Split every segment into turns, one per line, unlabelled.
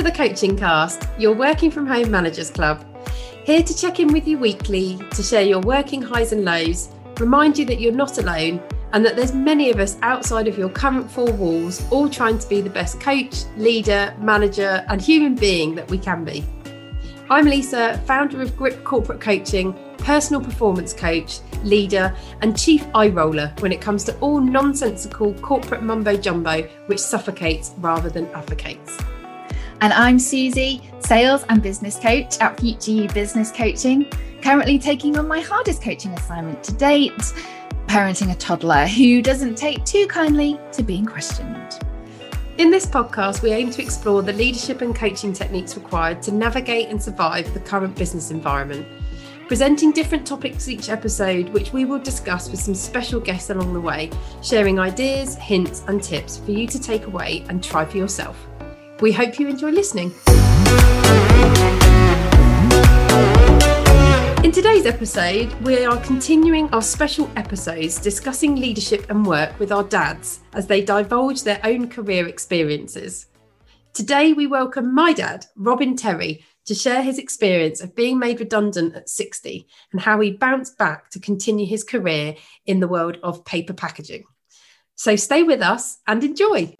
to the Coaching Cast, your working from home managers club. Here to check in with you weekly, to share your working highs and lows, remind you that you're not alone, and that there's many of us outside of your current four walls, all trying to be the best coach, leader, manager, and human being that we can be. I'm Lisa, founder of Grip Corporate Coaching, personal performance coach, leader, and chief eye roller when it comes to all nonsensical corporate mumbo jumbo which suffocates rather than advocates.
And I'm Suzy, sales and business coach at Future You Business Coaching, currently taking on my hardest coaching assignment to date parenting a toddler who doesn't take too kindly to being questioned.
In this podcast, we aim to explore the leadership and coaching techniques required to navigate and survive the current business environment, presenting different topics each episode, which we will discuss with some special guests along the way, sharing ideas, hints, and tips for you to take away and try for yourself. We hope you enjoy listening. In today's episode, we are continuing our special episodes discussing leadership and work with our dads as they divulge their own career experiences. Today, we welcome my dad, Robin Terry, to share his experience of being made redundant at 60 and how he bounced back to continue his career in the world of paper packaging. So stay with us and enjoy.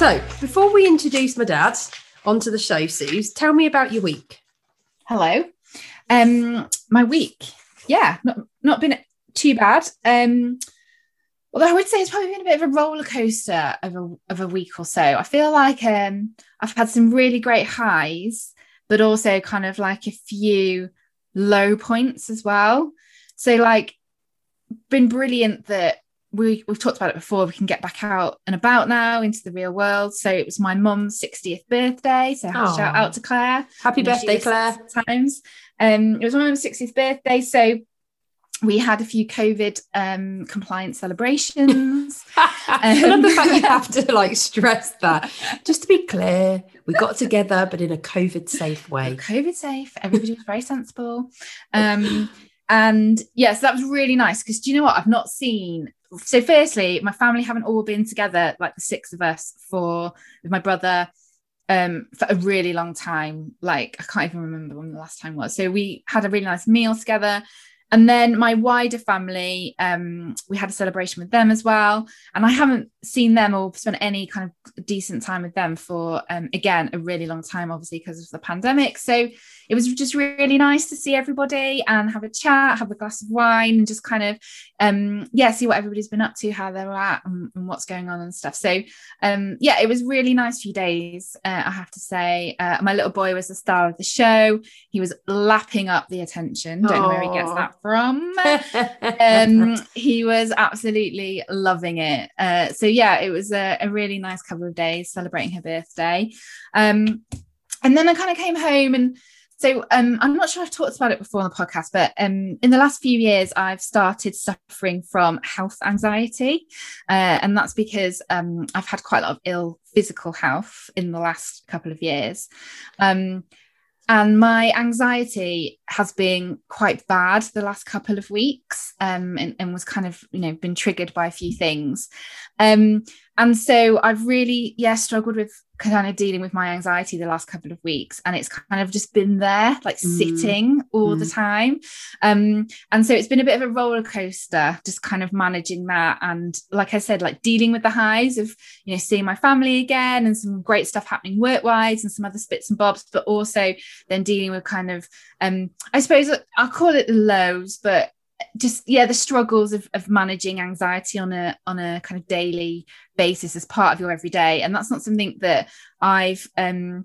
So, before we introduce my dad onto the show, Suze, tell me about your week.
Hello. Um, my week, yeah, not not been too bad. Um, although I would say it's probably been a bit of a roller coaster of a of a week or so. I feel like um, I've had some really great highs, but also kind of like a few low points as well. So like, been brilliant that we, we've talked about it before. We can get back out and about now into the real world. So it was my mum's 60th birthday. So Aww. shout out to Claire.
Happy birthday, Claire.
Times. Um, it was my mum's 60th birthday. So we had a few COVID um, compliant celebrations.
I love the fact you have to like stress that. Just to be clear, we got together, but in a COVID safe way.
COVID safe. Everybody was very sensible. Um, and yes, yeah, so that was really nice because do you know what? I've not seen so firstly my family haven't all been together like the six of us for with my brother um for a really long time. Like i can't even remember when the last time was. So we had a really nice meal together. And then my wider family um, we had a celebration with them as well. And i haven't seen them or spent any kind of decent time with them for um, again a really long time obviously because of the pandemic so it was just really nice to see everybody and have a chat have a glass of wine and just kind of um, yeah see what everybody's been up to how they're at and, and what's going on and stuff so um, yeah it was really nice few days uh, i have to say uh, my little boy was the star of the show he was lapping up the attention don't Aww. know where he gets that from. um, he was absolutely loving it. Uh, so yeah, it was a, a, really nice couple of days celebrating her birthday. Um, and then I kind of came home and so um, I'm not sure I've talked about it before on the podcast, but um, in the last few years, I've started suffering from health anxiety. Uh, and that's because um, I've had quite a lot of ill physical health in the last couple of years. Um, and my anxiety has been quite bad the last couple of weeks um, and, and, was kind of you know been triggered by a few things. Um, and so i've really yeah struggled with kind of dealing with my anxiety the last couple of weeks and it's kind of just been there like mm. sitting all mm. the time um and so it's been a bit of a roller coaster just kind of managing that and like i said like dealing with the highs of you know seeing my family again and some great stuff happening work wise and some other spits and bobs but also then dealing with kind of um i suppose i'll call it the lows but just yeah the struggles of, of managing anxiety on a on a kind of daily basis as part of your everyday. And that's not something that i've um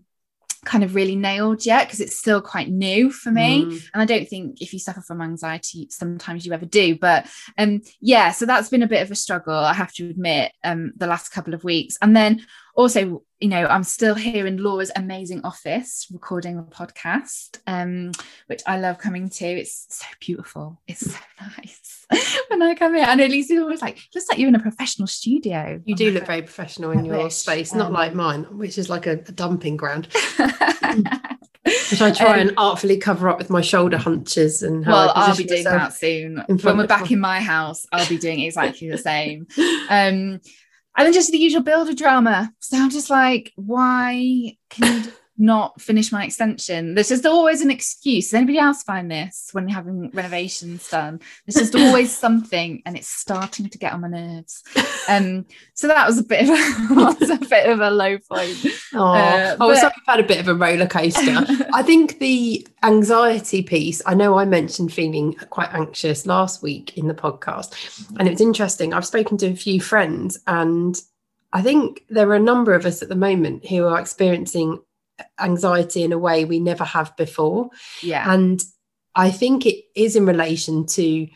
kind of really nailed yet because it's still quite new for me. Mm. and i don't think if you suffer from anxiety sometimes you ever do. But um yeah so that's been a bit of a struggle i have to admit um the last couple of weeks. And then also you know i'm still here in laura's amazing office recording the podcast um which i love coming to. It's so beautiful. It's so nice when i come here. And at least it's always like just like you're in a professional studio.
You do look very professional in your space not um, like mine which is like a, a dumping ground. Which I try um, and artfully cover up with my shoulder hunches and
well, I'll be doing that soon. When we're back in my house, I'll be doing exactly the same. Um, and then just the usual builder drama. So I'm just like, why can you not finish my extension? There's just always an excuse. Does anybody else find this when you're having renovations done? There's just always something, and it's starting to get on my nerves. Um, so that was a bit of a, was a bit of a low point.
Oh, uh, oh, so I've had a bit of a roller coaster. I think the anxiety piece. I know I mentioned feeling quite anxious last week in the podcast, and it was interesting. I've spoken to a few friends, and I think there are a number of us at the moment who are experiencing anxiety in a way we never have before.
Yeah.
And I think it is in relation to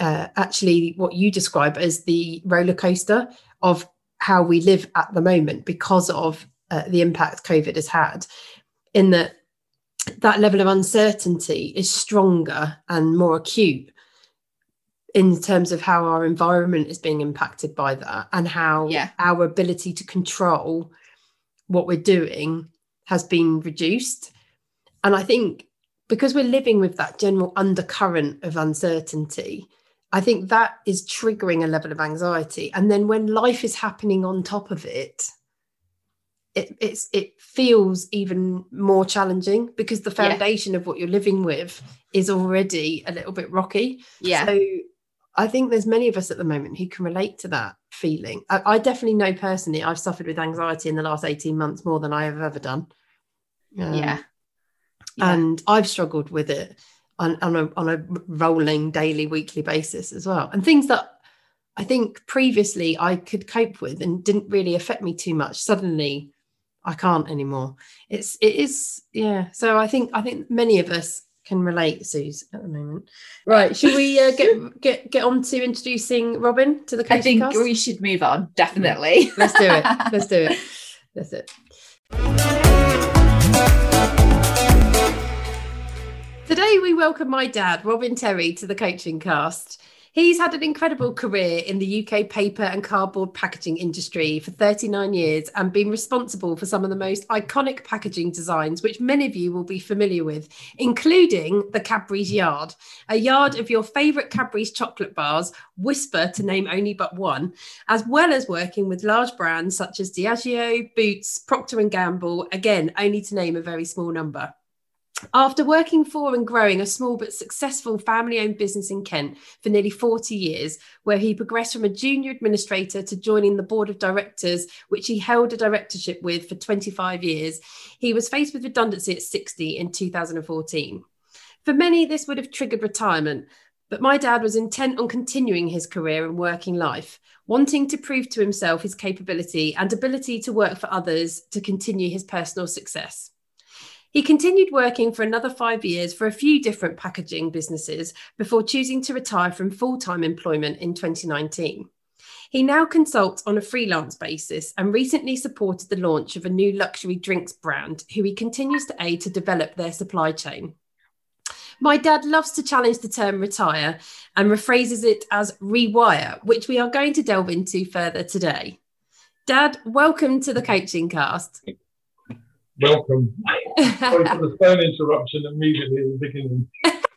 uh, actually what you describe as the roller coaster of how we live at the moment because of uh, the impact COVID has had, in that that level of uncertainty is stronger and more acute in terms of how our environment is being impacted by that and how
yeah.
our ability to control what we're doing has been reduced. And I think because we're living with that general undercurrent of uncertainty, I think that is triggering a level of anxiety. And then when life is happening on top of it, it it's it feels even more challenging because the foundation yeah. of what you're living with is already a little bit rocky.
Yeah.
So I think there's many of us at the moment who can relate to that feeling. I, I definitely know personally I've suffered with anxiety in the last 18 months more than I have ever done.
Um, yeah.
yeah. And I've struggled with it on, on, a, on a rolling daily, weekly basis as well. And things that I think previously I could cope with and didn't really affect me too much. Suddenly I can't anymore. It's, it is, yeah. So I think, I think many of us can relate, Suze, at the moment. Right, should we uh, get get get on to introducing Robin to the
I think
cast?
we should move on, definitely.
Let's do it. Let's do it. That's it. Today, we welcome my dad, Robin Terry, to the coaching cast. He's had an incredible career in the UK paper and cardboard packaging industry for 39 years and been responsible for some of the most iconic packaging designs, which many of you will be familiar with, including the Cadbury's Yard, a yard of your favourite Cadbury's chocolate bars, Wispa to name only but one, as well as working with large brands such as Diageo, Boots, Procter & Gamble, again, only to name a very small number. After working for and growing a small but successful family owned business in Kent for nearly 40 years, where he progressed from a junior administrator to joining the board of directors, which he held a directorship with for 25 years, he was faced with redundancy at 60 in 2014. For many, this would have triggered retirement, but my dad was intent on continuing his career and working life, wanting to prove to himself his capability and ability to work for others to continue his personal success. He continued working for another five years for a few different packaging businesses before choosing to retire from full time employment in 2019. He now consults on a freelance basis and recently supported the launch of a new luxury drinks brand, who he continues to aid to develop their supply chain. My dad loves to challenge the term retire and rephrases it as rewire, which we are going to delve into further today. Dad, welcome to the coaching cast
welcome. Sorry for the phone interruption immediately at the beginning.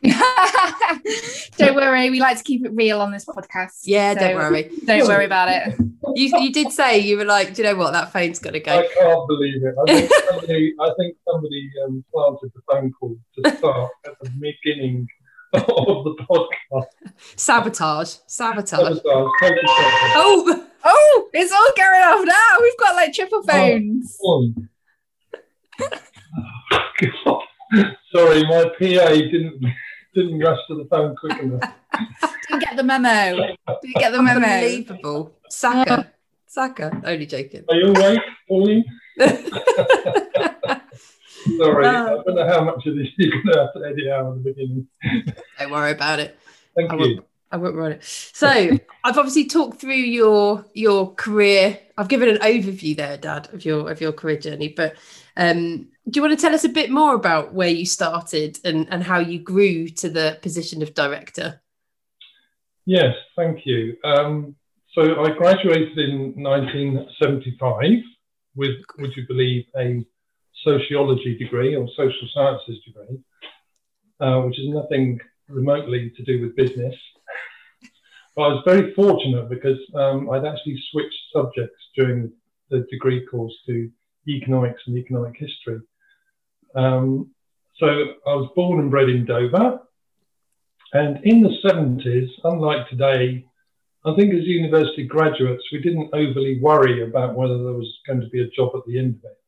don't worry, we like to keep it real on this podcast.
Yeah, so don't worry.
Don't worry about it.
You, you did say you were like, do you know what? That phone's got to go.
I can't believe it. I think somebody, I think somebody um, planted the phone call to start at the beginning of the podcast.
Sabotage. Sabotage. Sabotage.
Oh, oh, it's all going off now. We've got like triple oh, phones. Oh,
Sorry, my PA didn't didn't rush to the phone quick enough.
didn't get the memo. Didn't get the memo.
Unbelievable. Saka. Saka. Only joking.
Are you awake, Pauline? Sorry, I um, don't know how much of this you're going to have to edit out at the beginning.
Don't worry about it.
Thank
I
you.
Won't, I won't write it. So I've obviously talked through your your career. I've given an overview there, Dad, of your of your career journey. But um, do you want to tell us a bit more about where you started and, and how you grew to the position of director?
Yes, thank you. Um, so I graduated in 1975 with, would you believe, a sociology degree or social sciences degree, uh, which is nothing remotely to do with business. But I was very fortunate because um, I'd actually switched subjects during the degree course to economics and economic history. Um, so I was born and bred in Dover. And in the 70s, unlike today, I think as university graduates, we didn't overly worry about whether there was going to be a job at the end of it.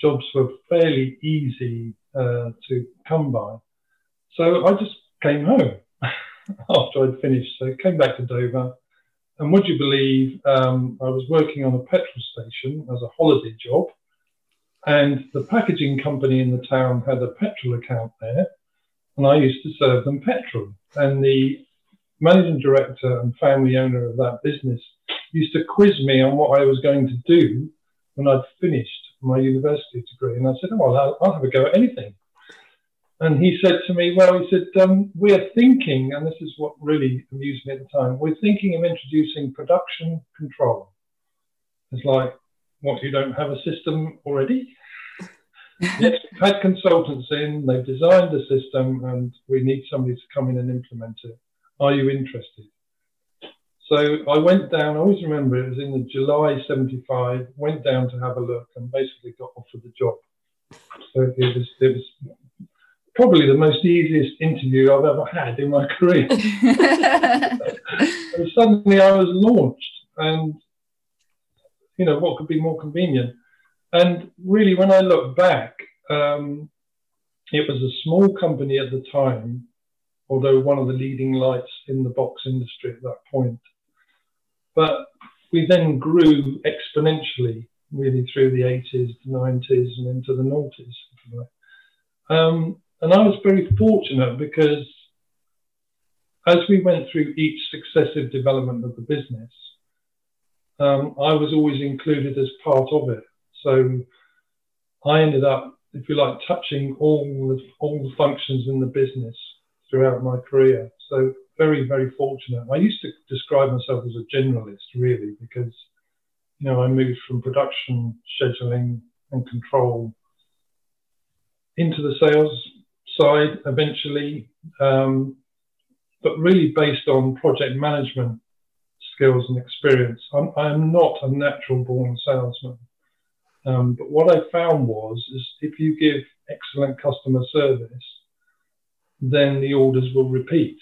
Jobs were fairly easy uh, to come by. So I just came home after I'd finished. So came back to Dover. And would you believe um, I was working on a petrol station as a holiday job and the packaging company in the town had a petrol account there, and I used to serve them petrol. And the managing director and family owner of that business used to quiz me on what I was going to do when I'd finished my university degree. And I said, Oh, I'll, I'll have a go at anything. And he said to me, Well, he said, um, We're thinking, and this is what really amused me at the time, we're thinking of introducing production control. It's like, what, you don't have a system already? yes, we've had consultants in, they've designed the system, and we need somebody to come in and implement it. Are you interested? So I went down, I always remember it was in the July 75, went down to have a look and basically got offered the job. So it was, it was probably the most easiest interview I've ever had in my career. and suddenly I was launched, and you know, what could be more convenient? And really, when I look back, um, it was a small company at the time, although one of the leading lights in the box industry at that point. But we then grew exponentially, really through the 80s, the 90s, and into the noughties. Um, and I was very fortunate because as we went through each successive development of the business, um, I was always included as part of it. So I ended up, if you like, touching all the, all the functions in the business throughout my career. So very, very fortunate. I used to describe myself as a generalist, really, because you know I moved from production, scheduling, and control into the sales side eventually, um, but really based on project management skills and experience. I'm, I'm not a natural born salesman. Um, but what I found was is if you give excellent customer service, then the orders will repeat.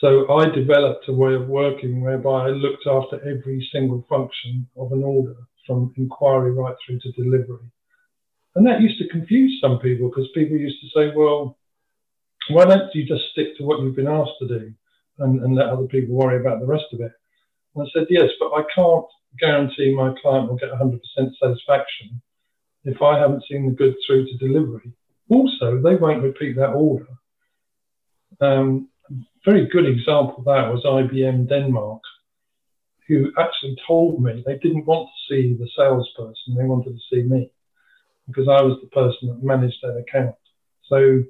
So I developed a way of working whereby I looked after every single function of an order from inquiry right through to delivery. And that used to confuse some people because people used to say, well, why don't you just stick to what you've been asked to do? And, and let other people worry about the rest of it. And I said, yes, but I can't guarantee my client will get 100% satisfaction if I haven't seen the goods through to delivery. Also, they won't repeat that order. Um, very good example of that was IBM Denmark, who actually told me they didn't want to see the salesperson, they wanted to see me because I was the person that managed that account. So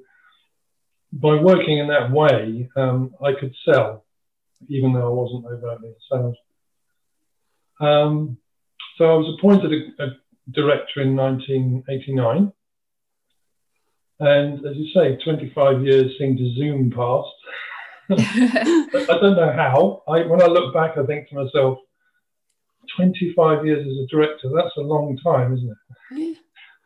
by working in that way, um, I could sell, even though I wasn't overtly a salesman. Um, so I was appointed a, a, director in 1989. And as you say, 25 years seem to zoom past. I don't know how. I, when I look back, I think to myself, 25 years as a director, that's a long time, isn't it? Yeah.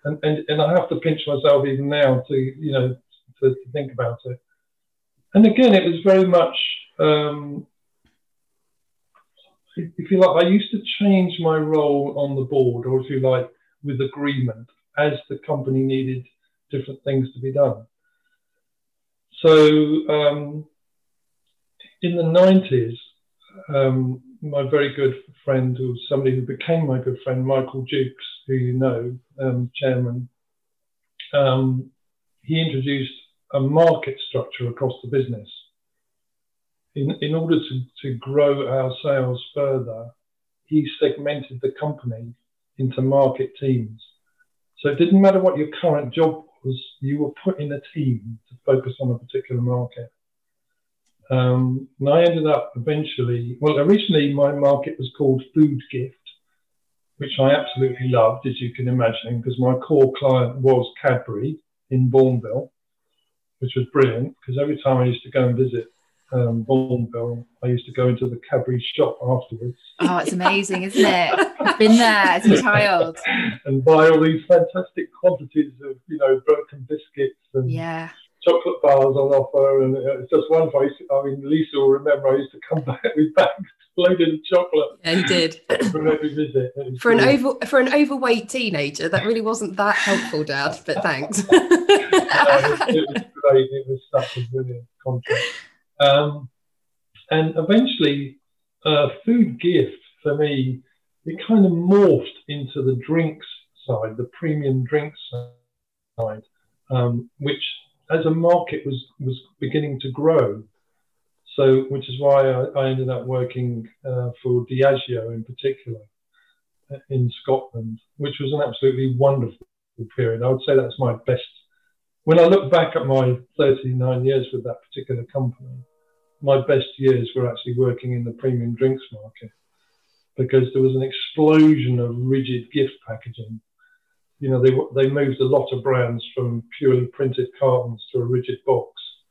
And, and, and I have to pinch myself even now to, you know, to, to think about it. And again, it was very much, um, if you like, I used to change my role on the board, or if you like, with agreement, as the company needed different things to be done. So um, in the 90s, um, my very good friend, or somebody who became my good friend, Michael Jukes, who you know, um, chairman, um, he introduced a market structure across the business. In, in order to, to grow our sales further, he segmented the company into market teams. So it didn't matter what your current job was, you were put in a team to focus on a particular market. Um, and I ended up eventually, well, originally my market was called Food Gift, which I absolutely loved, as you can imagine, because my core client was Cadbury in Bournville which was brilliant because every time I used to go and visit um, Bournville, I used to go into the Cadbury shop afterwards.
Oh, it's amazing, isn't it? I've been there as a child.
and buy all these fantastic quantities of, you know, broken biscuits and
Yeah.
chocolate bars on offer. And it's just used to- I mean, Lisa will remember I used to come back with bags loaded of chocolate
Yeah, he did.
from every visit.
For an over for an overweight teenager, that really wasn't that helpful, Dad. But thanks.
It was great. It was such a brilliant contract. Um, and eventually, uh, food gift for me, it kind of morphed into the drinks side, the premium drinks side, um, which as a market was was beginning to grow. So, which is why I, I ended up working uh, for Diageo in particular uh, in Scotland, which was an absolutely wonderful period. I would say that's my best when I look back at my 39 years with that particular company, my best years were actually working in the premium drinks market because there was an explosion of rigid gift packaging. You know, they they moved a lot of brands from purely printed cartons to a rigid box,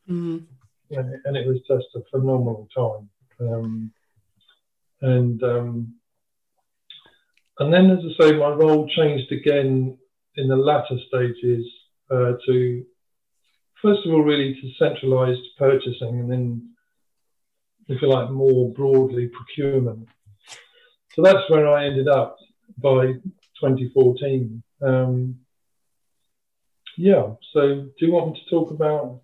Mm.
and it, and it was just a phenomenal time. Um, and um, and then, as I say, my role changed again in the latter stages uh, to, first of all, really to centralised purchasing, and then, if you like, more broadly procurement. So that's where I ended up by 2014. Um, yeah. So, do you want me to talk about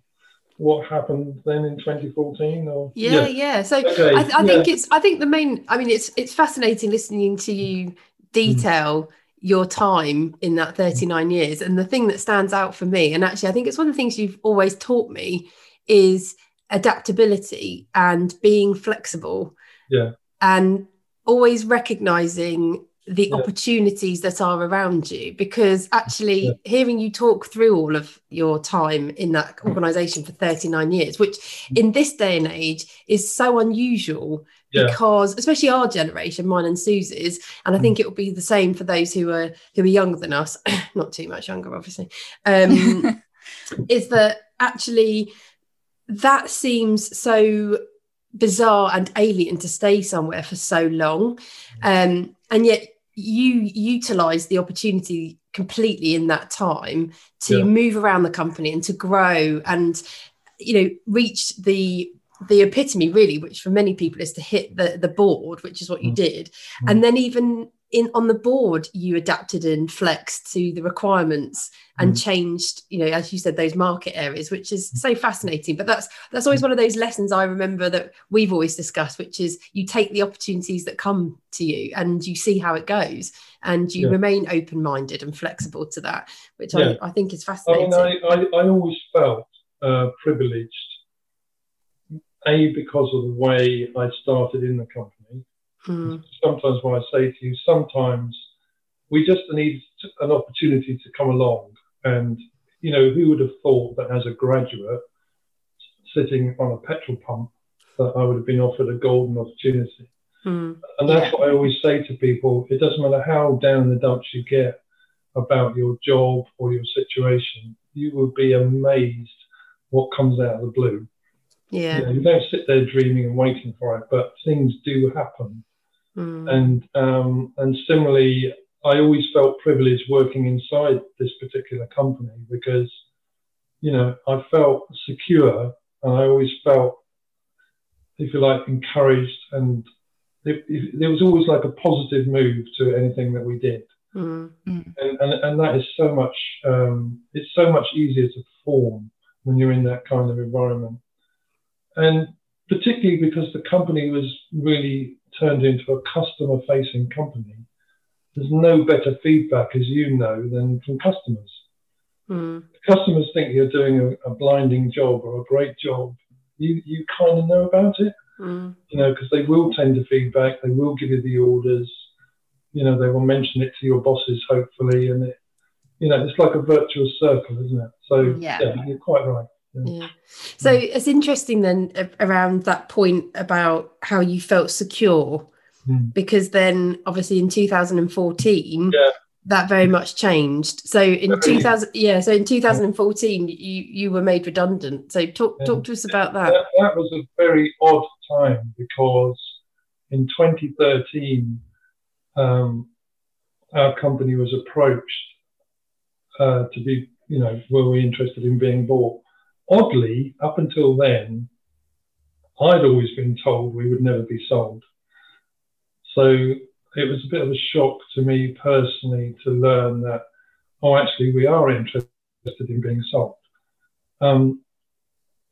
what happened then in 2014? Or
Yeah, yeah. So
Okay,
I, I think
yeah.
it's I think the main I mean it's it's fascinating listening to you detail your time in that mm. 39 years. And the thing that stands out for me, and actually I think it's one of the things you've always taught me, is adaptability and being flexible.
Yeah.
And always recognizing the
Yeah.
opportunities that are around you because actually
Yeah.
hearing you talk through all of your time in that organization for 39 years which in this day and age is so unusual
Yeah.
because especially our generation mine and Suzy's and I think it will be the same for those who are who are younger than us not too much younger obviously um is that actually that seems so bizarre and alien to stay somewhere for so long um and yet you utilize the opportunity completely in that time to
Yeah.
move around the company and to grow and you know reach the the epitome really which for many people is to hit the the board which is what you
Mm.
did
Mm.
and then even in on the board you adapted and flexed to the requirements and
Mm.
changed you know as you said those market areas which is so fascinating but that's that's always one of those lessons i remember that we've always discussed which is you take the opportunities that come to you and you see how it goes and you
Yeah.
remain open-minded and flexible to that which
Yeah.
I, I think is
I
fascinating
mean, I, I, I always felt uh, privileged, A, because of the way I started in the company.
Mm,
Sometimes when I say to you, sometimes we just need an opportunity to come along. And, you know, who would have thought that as a graduate sitting on a petrol pump, that I would have been offered a golden opportunity.
mm,
And that's
Yeah.
what I always say to people. It doesn't matter how down the dumps you get about your job or your situation, you will be amazed what comes out of the blue.
Yeah
You, know, you don't sit there dreaming and waiting for it, but things do happen.
mm,
And um, and similarly, I always felt privileged working inside this particular company because, you know, I felt secure and I always felt, if you like, encouraged and it, it, there was always like a positive move to anything that we did.
mm,
And, and, and that is so much, um, it's so much easier to perform when you're in that kind of environment. And particularly because the company was really turned into a customer facing company, there's no better feedback, as you know, than from customers.
mm,
Customers think you're doing a, a blinding job or a great job. You, you kind of know about it
mm.
you know, because they will tend to feedback, they will give you the orders, you know, they will mention it to your bosses, hopefully, and it, you know, it's like a virtuous circle, isn't it? So,
Yeah.
yeah, you're quite right.
Yeah. So it's interesting then around that point about how you felt secure,
Mm.
because then obviously in 2014,
Yeah.
that very much changed. So in 2000, yeah, so in 2014, you you were made redundant. So talk talk to us about that.
that. That was a very odd time because in 2013, um, our company was approached uh, to be, you know, were we interested in being bought? Oddly, up until then, I'd always been told we would never be sold. So it was a bit of a shock to me personally to learn that, oh, actually, we are interested in being sold. Um,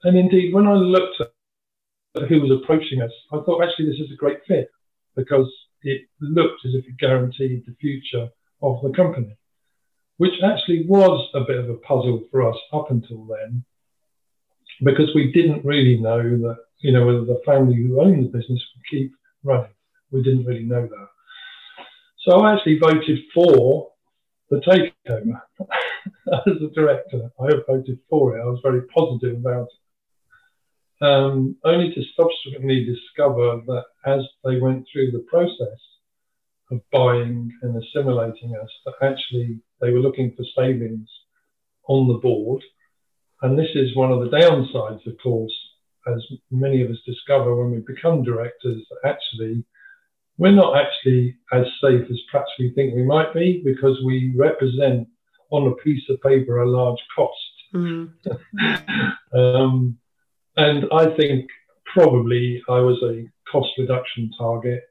and indeed, when I looked at who was approaching us, I thought, actually, this is a great fit because it looked as if it guaranteed the future of the company, which actually was a bit of a puzzle for us up until then, because we didn't really know that, you know, whether the family who owned the business would keep running. We didn't really know that. So I actually voted for the takeover as a director. I voted for it. I was very positive about it. Um, only to subsequently discover that as they went through the process of buying and assimilating us, that actually they were looking for savings on the board. And this is one of the downsides, of course, as many of us discover when we become directors, that actually we're not actually as safe as perhaps we think we might be because we represent on a piece of paper a large cost. Mm. um, and I think probably I was a cost reduction target.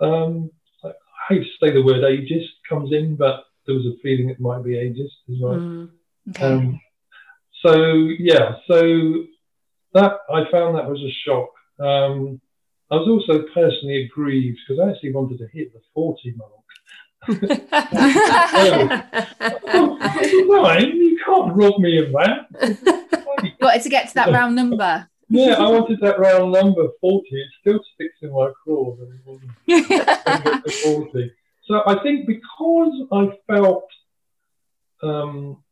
Um, I hate to say the word ageist comes in, but there was a feeling it might be ageist as well. Mm. Okay. Um, so yeah, so that I found that was a shock. Um, I was also personally aggrieved because I actually wanted to hit the 40 mark. nine, you can't rob me of that.
wanted to get to that round number.
Yeah, I wanted that round number 40. It still sticks in my craw that it wasn't 40. So I think because I felt, um,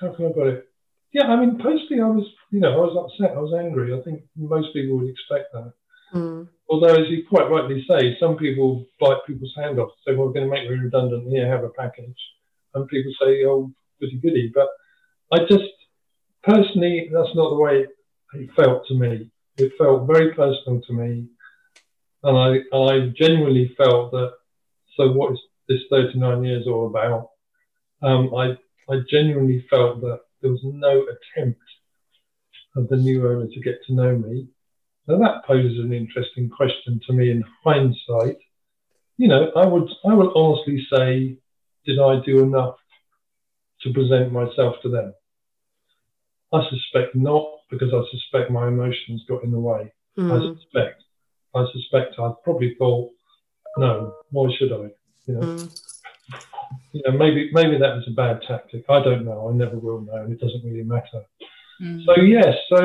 how can I put it? Yeah, I mean, personally, I was, you know, I was upset. I was angry. I think most people would expect that. Mm. Although, as you quite rightly say, some people bite people's hand off, say, well, we're going to make you redundant here, have a package. And people say, oh, goody goody. But I just, personally, that's not the way it felt to me. It felt very personal to me. And I, I genuinely felt that, so what is this 39 years all about? Um, I, I genuinely felt that there was no attempt of the new owner to get to know me. Now that poses an interesting question to me in hindsight. You know, I would I would honestly say, did I do enough to present myself to them? I suspect not, because I suspect my emotions got in the way. Mm. I suspect. I suspect I probably thought, no, why should I? You know, mm. You know, maybe maybe that was a bad tactic. I don't know. I never will know, and it doesn't really matter. Mm. So yes, so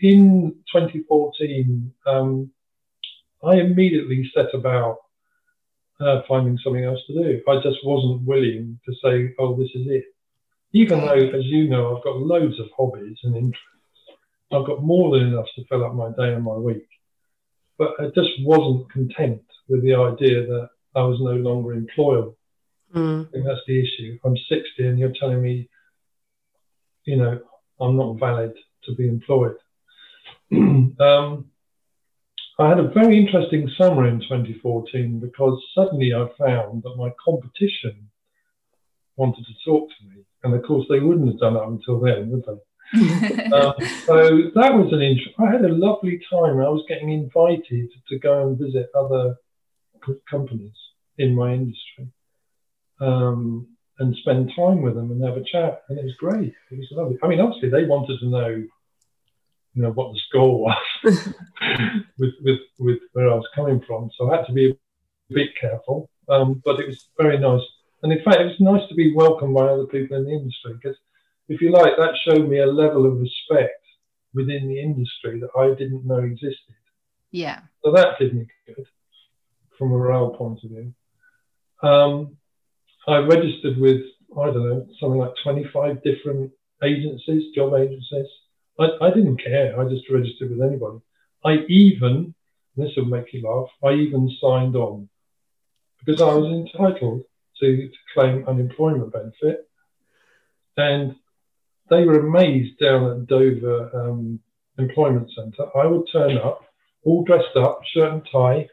in 2014, um, I immediately set about uh, finding something else to do. I just wasn't willing to say, "Oh, this is it." Even though, as you know, I've got loads of hobbies and interests. I've got more than enough to fill up my day and my week. But I just wasn't content with the idea that I was no longer employable. Mm. I think that's the issue. I'm 60 and you're telling me, you know, I'm not valid to be employed. um, I had a very interesting summer in 2014 because suddenly I found that my competition wanted to talk to me. And of course, they wouldn't have done that until then, would they? um, so that was an interest. I had a lovely time. I was getting invited to go and visit other companies in my industry. Um, and spend time with them and have a chat. And it was great. It was lovely. I mean, obviously they wanted to know, you know, what the score was with, with, with where I was coming from. So I had to be a bit careful. Um, but it was very nice. And in fact, it was nice to be welcomed by other people in the industry because, if you like, that showed me a level of respect within the industry that I didn't know existed.
Yeah.
So that did me good from a morale point of view. Um, I registered with, I don't know, something like 25 different agencies, job agencies. I, I didn't care. I just registered with anybody. I even, this will make you laugh, I even signed on because I was entitled to, to claim unemployment benefit. And they were amazed down at Dover um, Employment Centre. I would turn up, all dressed up, shirt and tie,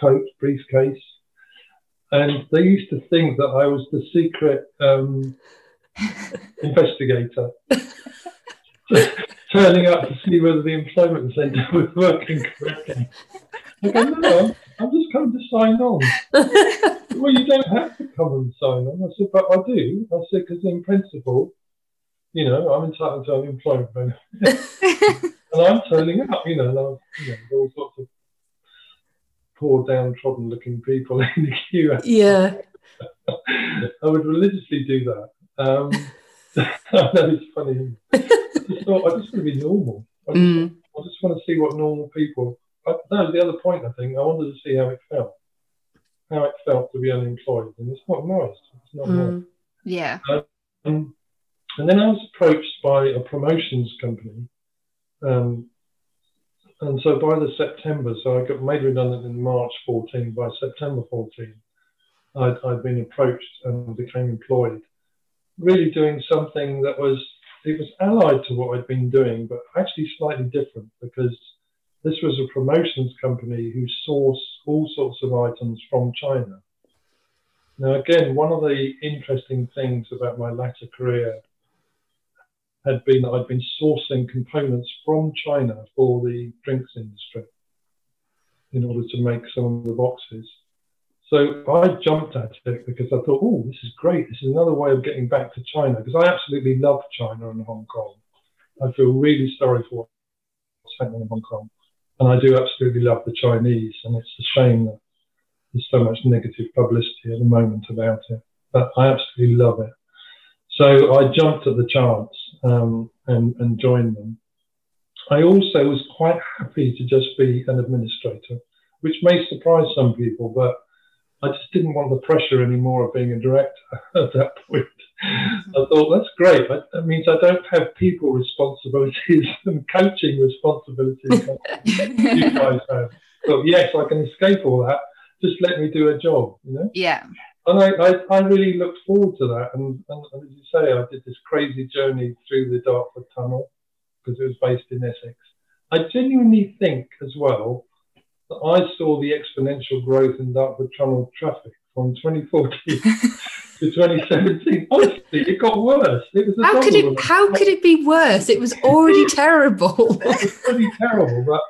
coat, briefcase, and they used to think that I was the secret um, investigator, turning up to see whether the employment centre was working correctly. I go, no, I'm just coming to sign on. well, you don't have to come and sign on. I said, but I do. I said, because in principle, you know, I'm entitled to unemployment and I'm turning up, you know, and I'm, you know, all sorts of poor downtrodden looking people in the queue.
Yeah.
I would religiously do that. Um, I know it's funny. I just thought I just want to be normal. I just, mm. I just want to see what normal people. I, that was the other point. I think I wanted to see how it felt, how it felt to be unemployed, and it's not nice. It's not mm. nice.
Yeah.
Um, and then I was approached by a promotions company. Um, and so by the September, so I got made redundant in March 14. By September 14, I'd, I'd been approached and became employed, really doing something that was it was allied to what I'd been doing, but actually slightly different because this was a promotions company who source all sorts of items from China. Now, again, one of the interesting things about my latter career had been that I'd been sourcing components from China for the drinks industry in order to make some of the boxes. So I jumped at it because I thought, oh, this is great. This is another way of getting back to China because I absolutely love China and Hong Kong. I feel really sorry for what's happening in Hong Kong. And I do absolutely love the Chinese. And it's a shame that there's so much negative publicity at the moment about it. But I absolutely love it. So I jumped at the chance um, and, and joined them. I also was quite happy to just be an administrator, which may surprise some people, but I just didn't want the pressure anymore of being a director at that point. I thought that's great. That means I don't have people responsibilities and coaching responsibilities you guys have. But yes, I can escape all that. Just let me do a job, you know?
Yeah
and I, I, I, really looked forward to that. And, and, and, as you say, I did this crazy journey through the Dartford Tunnel because it was based in Essex. I genuinely think as well that I saw the exponential growth in Dartford Tunnel traffic from 2014 to 2017. Honestly, it got worse. It was
how could it? How could it be worse? It was already terrible.
it was pretty terrible, but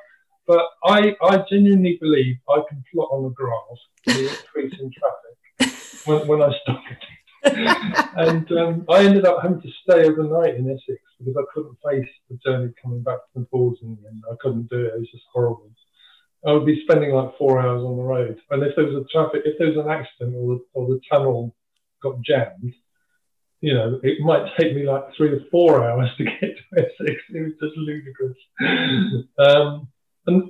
but I I genuinely believe I can plot on a graph the increase in traffic when, when I started. and um, I ended up having to stay overnight in Essex because I couldn't face the journey coming back to the and, in. I couldn't do it. It was just horrible. I would be spending like four hours on the road. And if there was a traffic, if there was an accident or the, or the tunnel got jammed, you know, it might take me like three or four hours to get to Essex. It was just ludicrous. um, and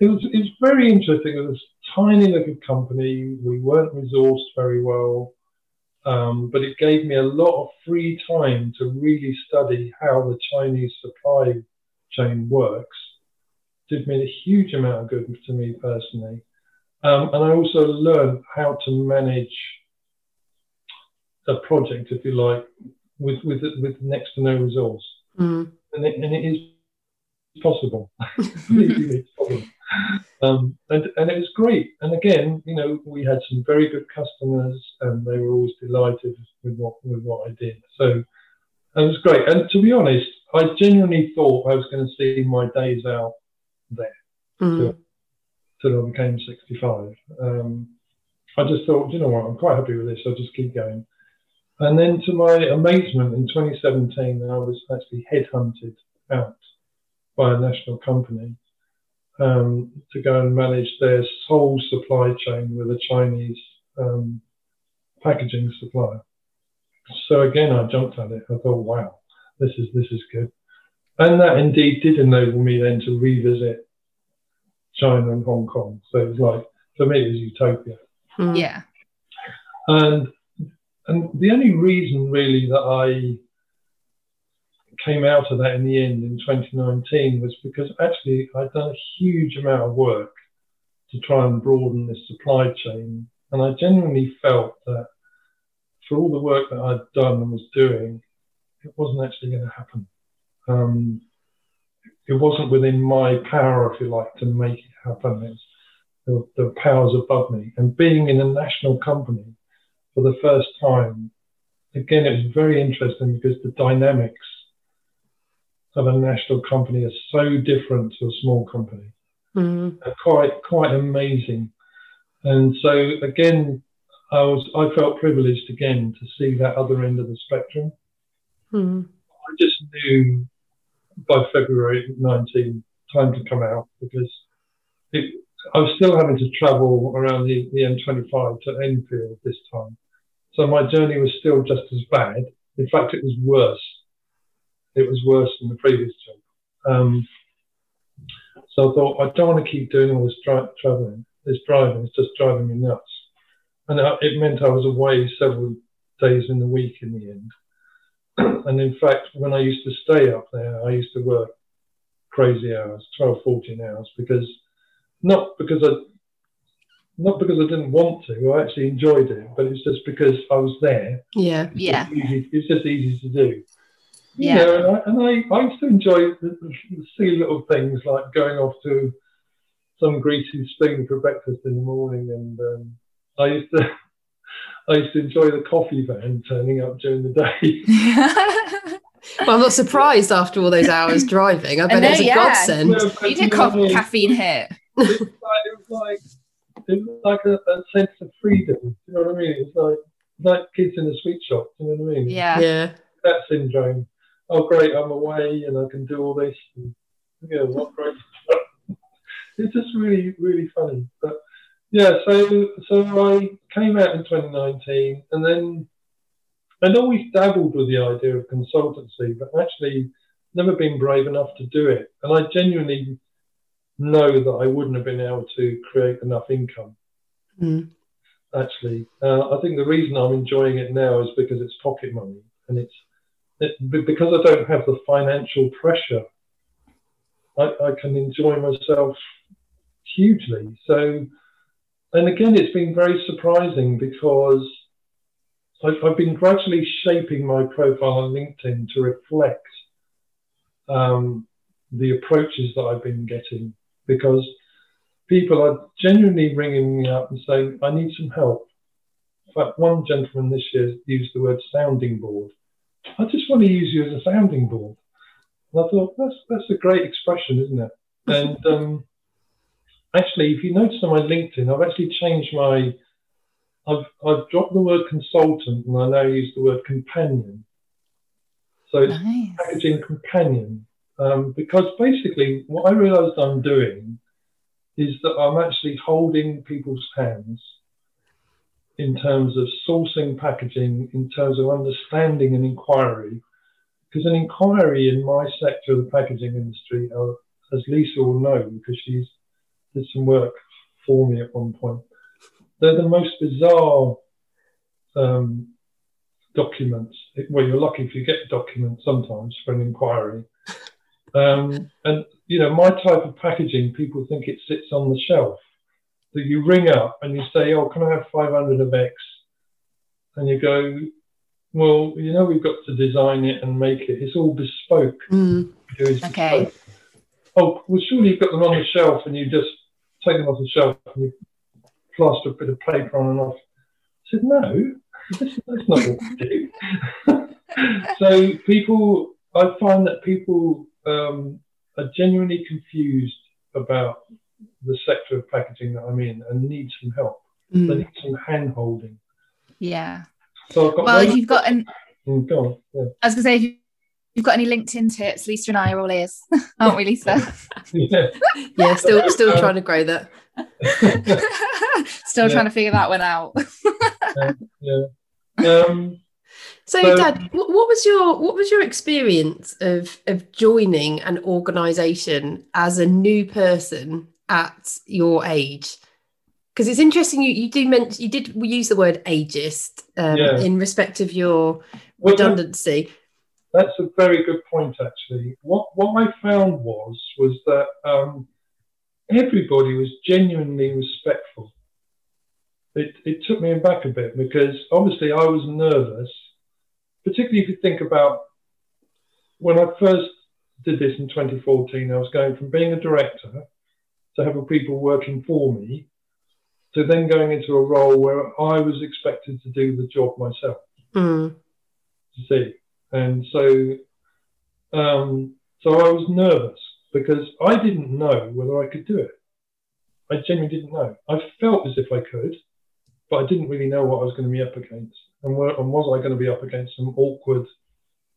it was, it was very interesting. It was a tiny little company. We weren't resourced very well, um, but it gave me a lot of free time to really study how the Chinese supply chain works. Did me a huge amount of good to me personally. Um, and I also learned how to manage a project, if you like, with with with next to no resource. Mm. And, it, and it is possible. Um, and, and it was great. And again, you know, we had some very good customers, and they were always delighted with what with what I did. So it was great. And to be honest, I genuinely thought I was going to see my days out there mm. until I became 65. Um, I just thought, you know what, I'm quite happy with this. I'll just keep going. And then, to my amazement, in 2017, I was actually headhunted out by a national company um, to go and manage their whole supply chain with a Chinese um, packaging supplier. So again, I jumped at it. I thought, wow, this is this is good, and that indeed did enable me then to revisit China and Hong Kong. So it was like for me, it was utopia.
Hmm. Yeah.
And and the only reason really that I came out of that in the end in 2019 was because actually I'd done a huge amount of work to try and broaden this supply chain And I genuinely felt that for all the work that I'd done and was doing, it wasn't actually going to happen. Um, it wasn't within my power, if you like, to make it happen. It's the, the powers above me. And being in a national company for the first time, again, it was very interesting because the dynamics of a national company is so different to a small company.
Mm.
Quite, quite amazing. And so again, I was, I felt privileged again to see that other end of the spectrum.
Mm.
I just knew by February 19, time to come out because it, I was still having to travel around the, the M25 to Enfield this time. So my journey was still just as bad. In fact, it was worse. It was worse than the previous job. Um, so I thought, I don't want to keep doing all this dri- traveling, this driving. It's just driving me nuts. And it meant I was away several days in the week in the end. and in fact, when I used to stay up there, I used to work crazy hours, 12, 14 hours, because not because I not because I didn't want to, I actually enjoyed it, but it's just because I was there.
Yeah.
It's
Yeah.
Just easy, it's just easy to do. You
Yeah.
know, and I, and I, I used to enjoy the, the silly little things like going off to some greasy spoon for breakfast in the morning, and um, I used to I used to enjoy the coffee van turning up during the day.
Well, I'm not surprised after all those hours driving. I bet
know,
it was a
yeah.
godsend.
Yeah,
you did
know
cough
what I mean?
caffeine hit.
it was like it was like it was like a, a sense of freedom. You know what I mean? It's like like kids in a sweet shop. You know what I mean?
Yeah.
Yeah.
That syndrome. Oh, great! I'm away and I can do all this. And, yeah, what great stuff. It's just really, really funny. But yeah, so so I came out in 2019, and then I'd always dabbled with the idea of consultancy, but actually never been brave enough to do it. And I genuinely know that I wouldn't have been able to create enough income.
Mm.
Actually, uh, I think the reason I'm enjoying it now is because it's pocket money, and it's because I don't have the financial pressure. I, I can enjoy myself hugely. So, and again, it's been very surprising because I've, I've been gradually shaping my profile on LinkedIn to reflect um, the approaches that I've been getting because people are genuinely ringing me up and saying, I need some help. In fact, one gentleman this year used the word sounding board. I just want to use you as a sounding board. And I thought, that's, that's a great expression, isn't it? And um, actually, if you notice on my LinkedIn, I've actually changed my, I've, I've dropped the word consultant and I now use the word companion. So it's
Nice.
packaging companion um, because basically what I realized I'm doing is that I'm actually holding people's hands in terms of sourcing packaging, in terms of understanding an inquiry. Because an inquiry in my sector of the packaging industry, uh, as Lisa will know, because she's did some work for me at one point, they're the most bizarre um, documents. Well, you're lucky if you get documents sometimes for an inquiry. Um, and you know, my type of packaging, people think it sits on the shelf. That you ring up and you say, "Oh, can I have 500 of X?" And you go, "Well, you know, we've got to design it and make it. It's all bespoke."
Mm.
Okay.
bespoke. Oh, well, surely you've got them on the shelf and you just take them off the shelf and you plaster a bit of paper on and off. I said, no, that's, that's not what we do. so people, I find that people um, are genuinely confused about the sector of packaging that I'm in and need some help. They
Mm.
need some hand holding.
Yeah.
So I've got
Well, if you've got an,
Mm, go on. Yeah.
I was gonna say, if you- you've got any LinkedIn tips, Lisa and I are all ears, aren't we, Lisa?
Yeah.
Yeah, still still trying to grow that.
Still
Yeah.
trying to figure that one out.
yeah. Um,
So,
So-
Dad, what, what was your what was your experience of of joining an organisation as a new person at your age? Because it's interesting. You you do mention you did use the word ageist um,
Yeah.
in respect of your
well,
redundancy.
That's a very good point, actually. What what I found was was that um, everybody was genuinely respectful. it, it took me back a bit because obviously I was nervous, particularly if you think about when I first did this in 2014, I was going from being a director to having people working for me to then going into a role where I was expected to do the job myself.
Mm.
To see, and so, um, so I was nervous because I didn't know whether I could do it. I genuinely didn't know. I felt as if I could, but I didn't really know what I was going to be up against, and, where, and was I going to be up against some awkward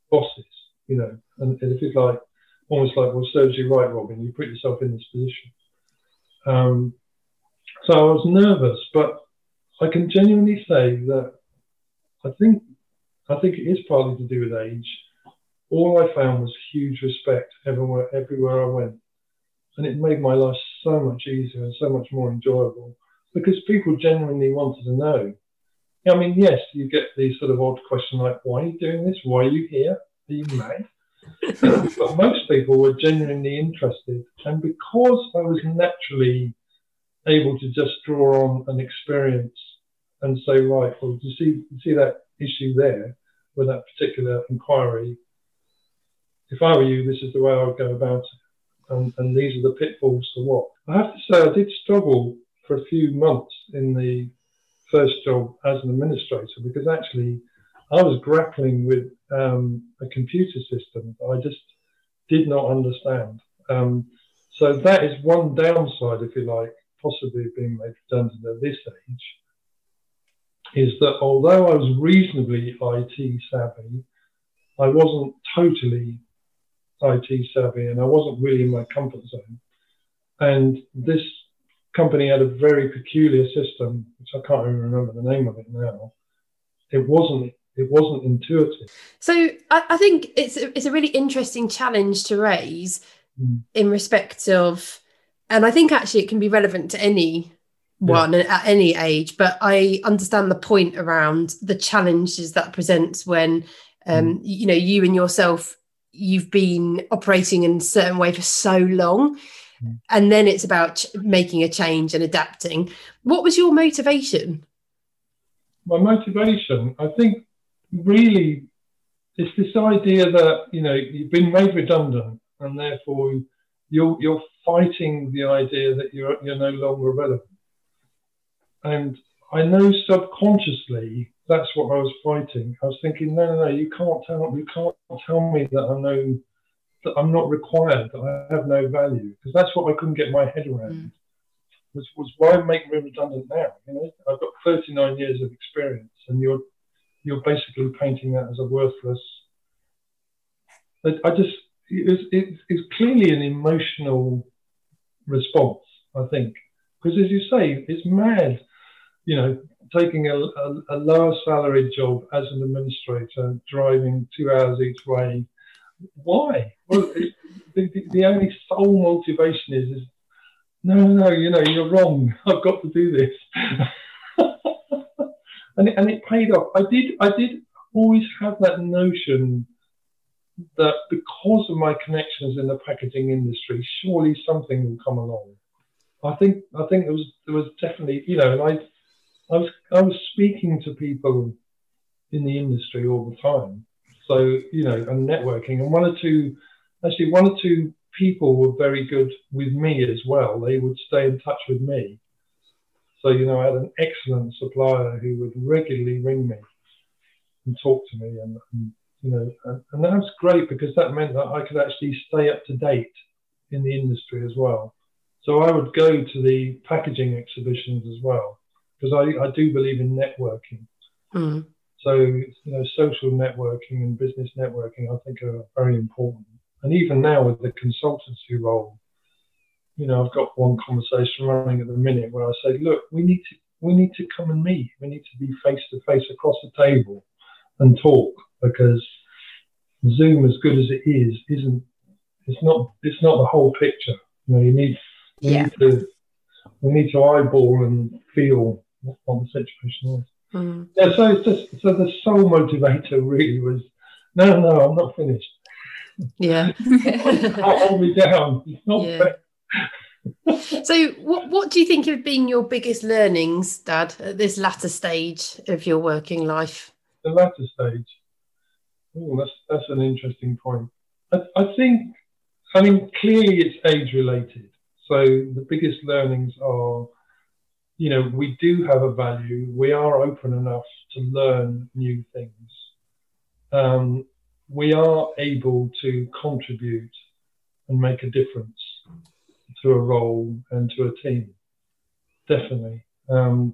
bosses, you know? And, and if it's like almost like, well, serves you right, Robin. You put yourself in this position. Um, so I was nervous, but I can genuinely say that I think I think it is partly to do with age. All I found was huge respect everywhere everywhere I went, and it made my life so much easier and so much more enjoyable because people genuinely wanted to know. I mean, yes, you get these sort of odd question like, "Why are you doing this? Why are you here? Are you mad?" But most people were genuinely interested, and because I was naturally able to just draw on an experience and say, right, well, you see, you see that issue there with that particular inquiry. If I were you, this is the way I would go about it, and, and these are the pitfalls to walk. I have to say, I did struggle for a few months in the first job as an administrator because actually I was grappling with um, a computer system I just did not understand. Um, so that is one downside, if you like, possibly being made redundant at this age, is that although I was reasonably IT savvy, I wasn't totally IT savvy and I wasn't really in my comfort zone. And this company had a very peculiar system, which I can't even remember the name of it now. It wasn't it wasn't intuitive.
So I, I think it's a, it's a really interesting challenge to raise mm. in respect of and I think actually it can be relevant to any one yeah. at any age but i understand the point around the challenges that presents when um, mm. you know you and yourself you've been operating in a certain way for so long mm. and then it's about ch- making a change and adapting what was your motivation
my motivation i think really it's this idea that you know you've been made redundant and therefore you're you're fighting the idea that you're you're no longer relevant. And I know subconsciously that's what I was fighting. I was thinking, no, no, no, you can't tell you can't tell me that I'm no that I'm not required, that I have no value, because that's what I couldn't get my head around. Mm. Was was why make me redundant now? You know, I've got 39 years of experience, and you're you're basically painting that as a worthless. I, I just it's, it's, it's clearly an emotional response, I think, because as you say, it's mad, you know, taking a, a, a lower salary job as an administrator, driving two hours each way. Why? Well, the, the only sole motivation is, is no, no, you know, you're wrong. I've got to do this. and, it, and it paid off. I did, I did always have that notion that because of my connections in the packaging industry, surely something will come along. I think I think there was there was definitely you know, and I I was I was speaking to people in the industry all the time. So you know, and networking, and one or two actually one or two people were very good with me as well. They would stay in touch with me. So you know, I had an excellent supplier who would regularly ring me and talk to me and, and you know, and, and that was great because that meant that I could actually stay up to date in the industry as well. So I would go to the packaging exhibitions as well because I, I do believe in networking. Mm. So you know, social networking and business networking, I think, are very important. And even now with the consultancy role, you know, I've got one conversation running at the minute where I say, look, we need to we need to come and meet. We need to be face to face across the table and talk because Zoom, as good as it is, isn't. It's not. It's not the whole picture. You know, you need. Yeah. Need to, we need to eyeball and feel what the situation is. Mm. Yeah. So it's just. So the sole motivator really was, no, no, I'm not finished.
Yeah.
hold me down. It's not. Yeah.
so, what what do you think have been your biggest learnings, Dad, at this latter stage of your working life?
The latter stage. Oh, that's that's an interesting point. I, I think, I mean, clearly it's age related. So the biggest learnings are, you know, we do have a value. We are open enough to learn new things. Um, we are able to contribute and make a difference to a role and to a team. Definitely. Um,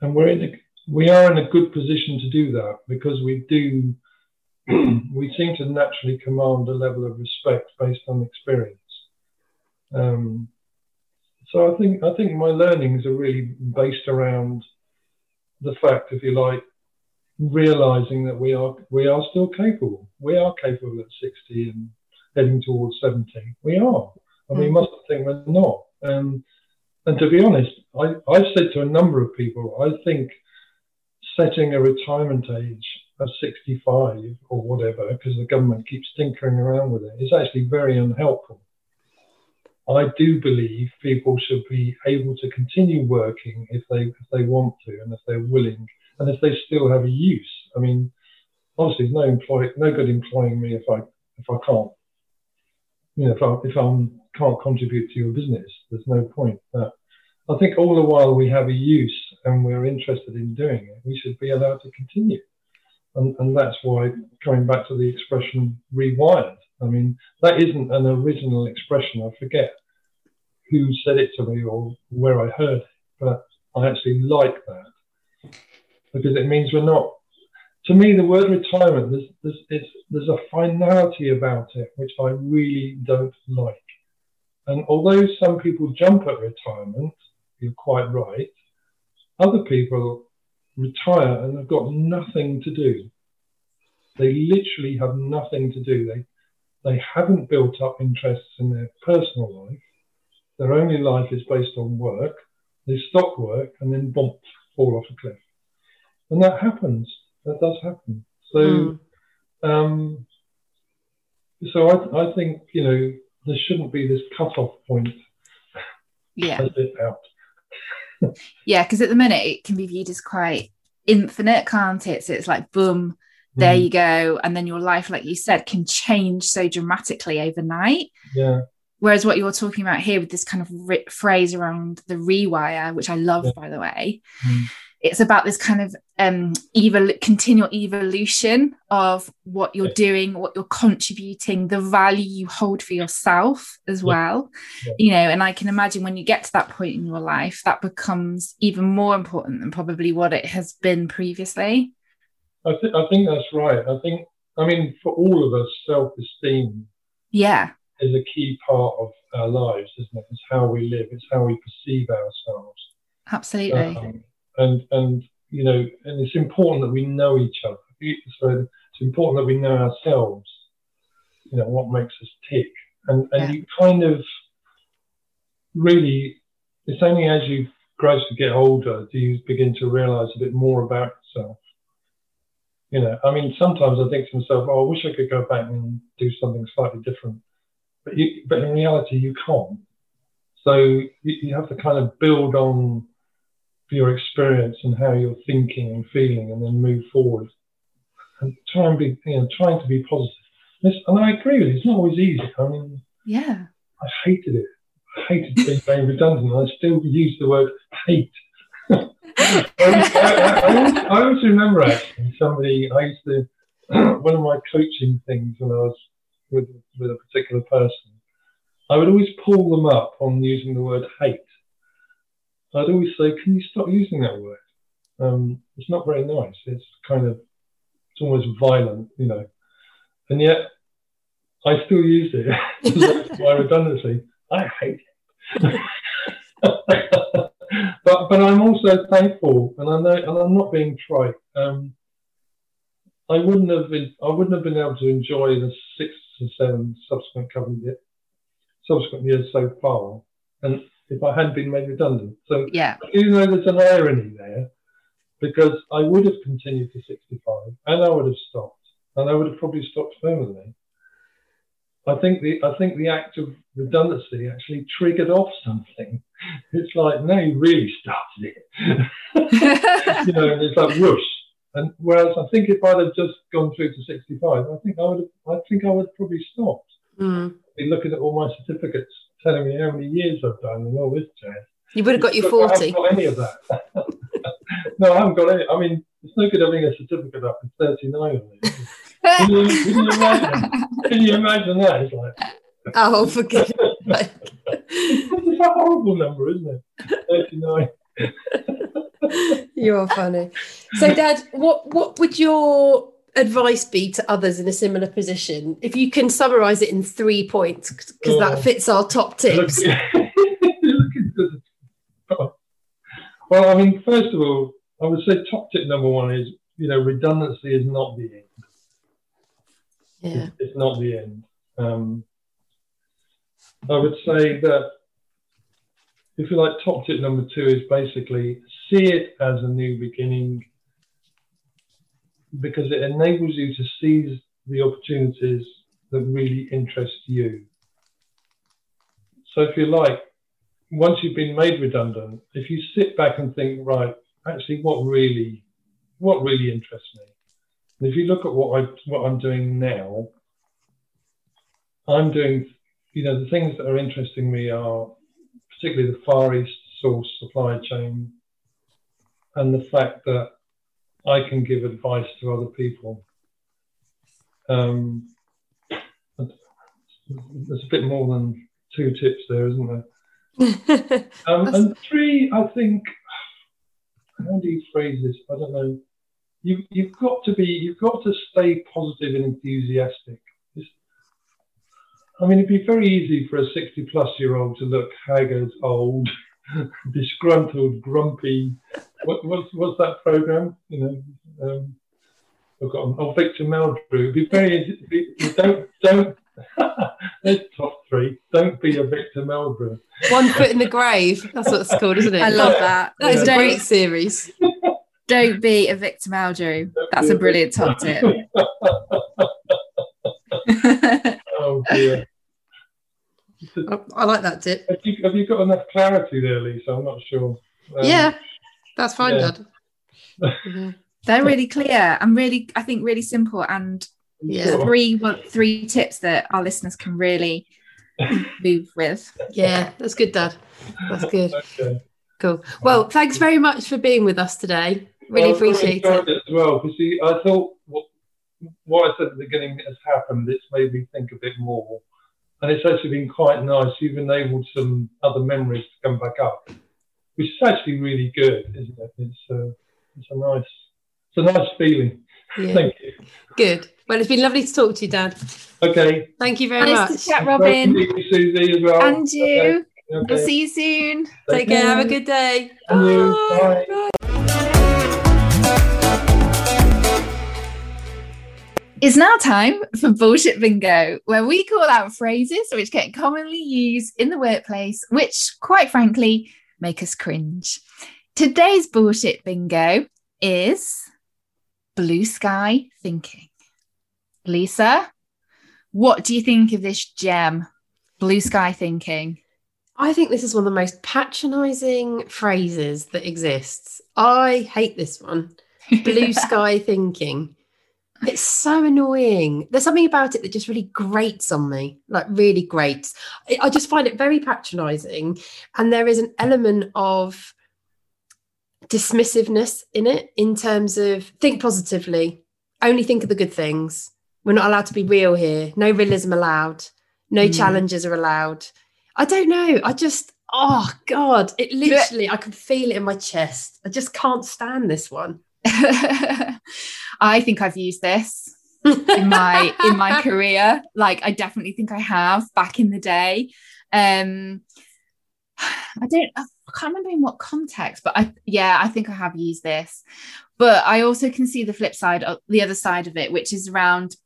and we're in a, we are in a good position to do that because we do we seem to naturally command a level of respect based on experience. Um, so I think I think my learnings are really based around the fact, if you like, realizing that we are we are still capable. We are capable at 60 and heading towards 70. We are. And we must think we're not. Um, and to be honest, I, I've said to a number of people, I think setting a retirement age of 65 or whatever, because the government keeps tinkering around with it, is actually very unhelpful. I do believe people should be able to continue working if they if they want to and if they're willing and if they still have a use. I mean, obviously, no employ no good employing me if I if I can't you know, if I if I can't contribute to your business, there's no point. But I think all the while we have a use and we're interested in doing it, we should be allowed to continue. And, and that's why coming back to the expression rewired. I mean, that isn't an original expression. I forget who said it to me or where I heard it, but I actually like that because it means we're not to me, the word retirement, there's, there's, there's a finality about it which I really don't like. And although some people jump at retirement, you're quite right, other people retire and have got nothing to do. They literally have nothing to do. They, they haven't built up interests in their personal life. Their only life is based on work. They stop work and then bump, fall off a cliff. And that happens that does happen. So, mm. um, so I, I think you know there shouldn't be this cut-off point.
Yeah. yeah, because at the minute it can be viewed as quite infinite, can't it? So it's like boom, there mm. you go, and then your life, like you said, can change so dramatically overnight.
Yeah.
Whereas what you're talking about here with this kind of phrase around the rewire, which I love, yeah. by the way, mm it's about this kind of um evol- continual evolution of what you're doing what you're contributing the value you hold for yourself as well. Yeah. you know and i can imagine when you get to that point in your life that becomes even more important than probably what it has been previously.
I, th- I think that's right. I think i mean for all of us self-esteem
yeah.
is a key part of our lives isn't it? It's how we live. It's how we perceive ourselves.
Absolutely. Um,
and and you know, and it's important that we know each other. So it's important that we know ourselves. You know what makes us tick, and and yeah. you kind of really, it's only as you gradually get older do you begin to realise a bit more about yourself. You know, I mean, sometimes I think to myself, "Oh, I wish I could go back and do something slightly different," but you, but in reality, you can't. So you, you have to kind of build on your experience and how you're thinking and feeling, and then move forward and try and be, you know, trying to be positive. and I agree with you. It's not always easy. I mean,
yeah,
I hated it. I hated being very redundant. I still use the word hate. I, I, I, always, I, always, remember actually somebody. I used to one of my coaching things when I was with with a particular person. I would always pull them up on using the word hate I'd always say, can you stop using that word? Um, it's not very nice. It's kind of, it's almost violent, you know. And yet, I still use it by redundancy. I hate it. but but I'm also thankful, and I know, and I'm not being trite. Um, I wouldn't have been, I wouldn't have been able to enjoy the six or seven subsequent subsequent years so far, and if I hadn't been made redundant. So
yeah,
you know there's an irony there because I would have continued to 65 and I would have stopped and I would have probably stopped permanently. I think the I think the act of redundancy actually triggered off something. It's like, no, you really started it. you know, and it's like whoosh. And whereas I think if I'd have just gone through to 65, I think I would have, I think I would have probably stopped.
Mm.
Be looking at all my certificates, telling me how many years I've done and all this jazz.
You would have got your
Look, I
40.
haven't got any of that. no, I haven't got any. I mean, it's no good having a certificate up in 39 on it. Can you, can you imagine? Can you imagine that? It's like,
Oh, for goodness sake.
it's a horrible number, isn't it? 39.
You're funny. So, Dad, what what would your advice be to others in a similar position? If you can summarize it in three points, because
Oh.
that fits our top tips.
Well, I mean, first of all, I would say top tip number one is, you know, redundancy is not the end.
Yeah.
It's not the end. Um, I would say that if you like, top tip number two is basically see it as a new beginning because it enables you to seize the opportunities that really interest you. So, if you like, once you've been made redundant, if you sit back and think, right, actually, what really, what really interests me, and if you look at what I what I'm doing now, I'm doing, you know, the things that are interesting me are particularly the Far East source supply chain, and the fact that I can give advice to other people. Um, there's a bit more than two tips there, isn't there? Um, and three, I think, how do you phrase this? I don't know. You, you've got to be, you've got to stay positive and enthusiastic. It's, I mean, it'd be very easy for a 60 plus year old to look haggard, old, disgruntled, grumpy. What, what's, what's that program? You know, um, I've got oh, Victor Meldrew. Be very easy. Don't, don't, there's top three. Don't be a Victor Meldrew.
One foot in the grave. That's what it's called, isn't it?
I love that.
That is a
don't,
great series.
don't be a Victor Meldrew. That's a brilliant top tip.
Oh dear.
I, I like that tip.
Have you, have you got enough clarity there, Lisa? I'm not sure. Um,
yeah, that's fine,
yeah.
Dad. Yeah.
They're really clear and really, I think, really simple and
Yeah.
sure.
three well, three tips that our listeners can really move with.
Yeah, that's good, Dad. That's good.
Okay.
Cool. Well, thanks very much for being with us today. Really
Well,
appreciate
enjoyed
it.
it as well. Because see, I thought what, what I said at the beginning has happened. It's made me think a bit more, and it's actually been quite nice. You've enabled some other memories to come back up, which is actually really good, isn't it? It's uh, it's a nice it's a nice feeling.
Yeah,
Thank you.
good. Well, it's been lovely to talk to you, Dad.
Okay.
Thank you very
Nice
much.
to chat,
Nice to
Robin.
you, Suzy, as well.
And you.
Okay.
We'll see you soon.
Take care. Have a good day.
And.
Bye.
Bye.
It's now time for Bullshit Bingo, where we call out phrases which get commonly used in the workplace, which, quite frankly, make us cringe. Today's Bullshit Bingo is blue sky thinking. Lisa, what do you think of this gem, blue sky thinking?
I think this is one of the most patronizing phrases that exists. I hate this one. Blue sky thinking. It's so annoying. There's something about it that just really grates on me, like really grates. I- just find it very patronizing. And there is an element of dismissiveness in it, in terms of think positively, only think of the good things. We're not allowed to be real here. No realism allowed. No
Mm.
challenges are allowed. I don't know. I just, oh God, it literally, I can feel it in my chest. I just can't stand this one.
I think I've used this in my in my career. Like I definitely think I have back in the day. Um I don't I can't remember in what context, but I yeah, I think I have used this. But I also can see the flip side of the other side of it, which is around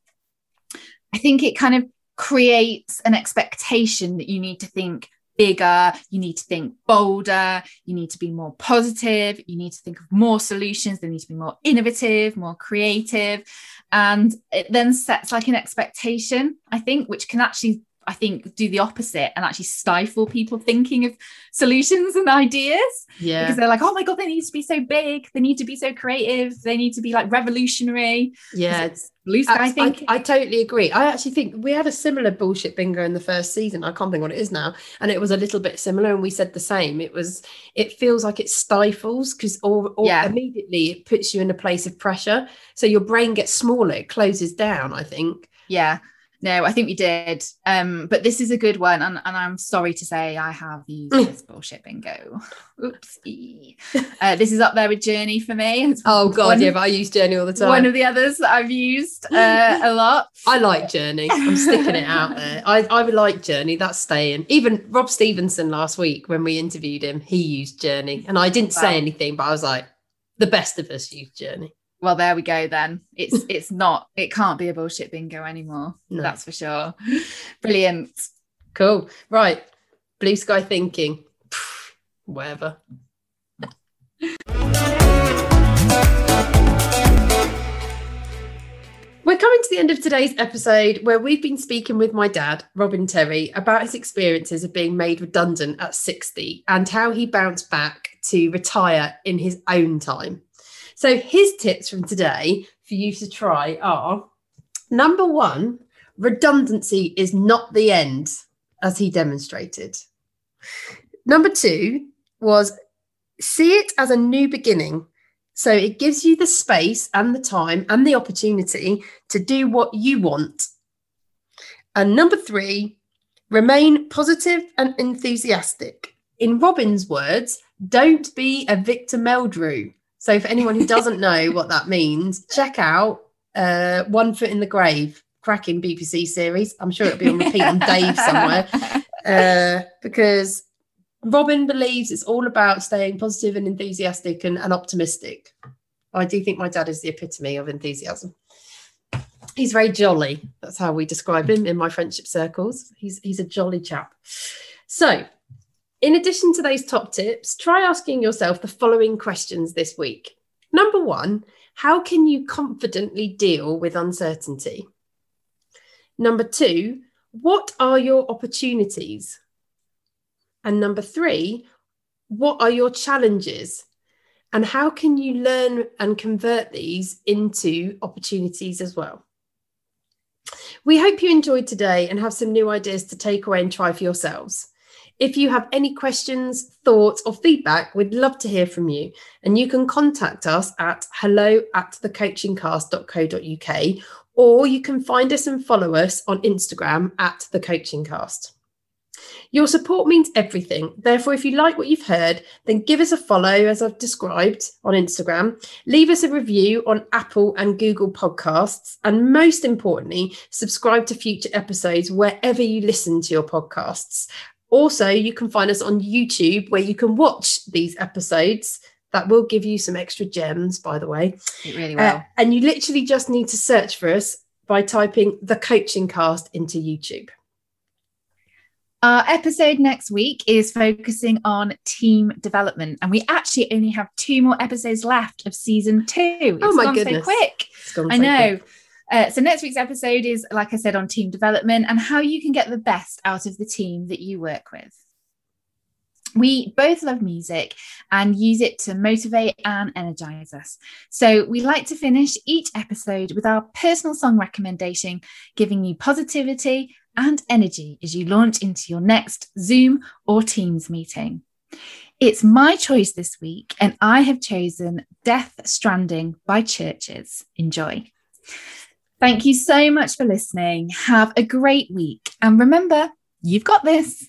I think it kind of creates an expectation that you need to think bigger, you need to think bolder, you need to be more positive, you need to think of more solutions, they need to be more innovative, more creative. And it then sets like an expectation, I think, which can actually I think, do the opposite and actually stifle people thinking of solutions and ideas.
Yeah.
Because they're like, oh my God, they need to be so big. They need to be so creative. They need to be like revolutionary.
Yeah. It's
blue sky I, think.
I, I, totally agree. I actually think we had a similar bullshit bingo in the first season. I can't think what it is now. And it was a little bit similar. And we said the same. It was, it feels like it stifles because or, or yeah. immediately it puts you in a place of pressure. So your brain gets smaller, it closes down, I think.
Yeah. No, I think we did. Um, but this is a good one, and, and I'm sorry to say I have used this bullshit bingo. Oopsie. Uh, this is up there with Journey for me.
It's oh god, one, yeah, but I use Journey all the time.
One of the others that I've used uh, a lot.
I like Journey. I'm sticking it out there. I I would like Journey. That's staying. Even Rob Stevenson last week when we interviewed him, he used Journey, and I didn't wow. say anything, but I was like, the best of us use Journey
well there we go then. It's it's not it can't be a bullshit bingo anymore. No. that's for sure. Brilliant.
Cool. Right. Blue sky thinking. Whatever. We're coming to the end of today's episode where we've been speaking with my dad, Robin Terry, about his experiences of being made redundant at 60 and how he bounced back to retire in his own time. So his tips from today for you to try are number one, redundancy is not the end, as he demonstrated. Number two was see it as a new beginning. So it gives you the space and the time and the opportunity to do what you want. And number three, remain positive and enthusiastic. In Robin's words, don't be a Victor Meldrew. So for anyone who doesn't know what that means, check out uh, One Foot in the Grave, cracking BBC series. I'm sure it'll be on repeat on Dave somewhere. Uh, because Robin believes it's all about staying positive and enthusiastic and, and optimistic. I do think my dad is the epitome of enthusiasm. He's very jolly. That's how we describe him in my friendship circles. He's he's a jolly chap. So in addition to those top tips, try asking yourself the following questions this week. Number one, how can you confidently deal with uncertainty? Number two, what are your opportunities? And number three, what are your challenges? And how can you learn and convert these into opportunities as well? We hope you enjoyed today and have some new ideas to take away and try for yourselves. If you have any questions, thoughts, or feedback, we'd love to hear from you. And you can contact us at hello at thecoachingcast.co.uk or you can find us and follow us on Instagram at thecoachingcast. Your support means everything. Therefore, if you like what you've heard, then give us a follow, as I've described on Instagram. Leave us a review on Apple and Google Podcasts. And most importantly, subscribe to future episodes wherever you listen to your podcasts. Also, you can find us on YouTube where you can watch these episodes. That will give you some extra gems, by the way.
It really uh, will. Uh,
and you literally just need to search for us by typing the coaching cast into YouTube.
Our episode next week is focusing on team development, and we actually only have two more episodes left of season two.
It's oh my goodness!
So quick. I know. Quick. Uh, so next week's episode is, like I said, on team development and how you can get the best out of the team that you work with. We both love music and use it to motivate and energize us. So, we like to finish each episode with our personal song recommendation, giving you positivity and energy as you launch into your next Zoom or Teams meeting. It's my choice this week, and I have chosen Death Stranding by CHVRCHES. Enjoy. Thank you so much for listening. Have a great week. And remember, you've got this.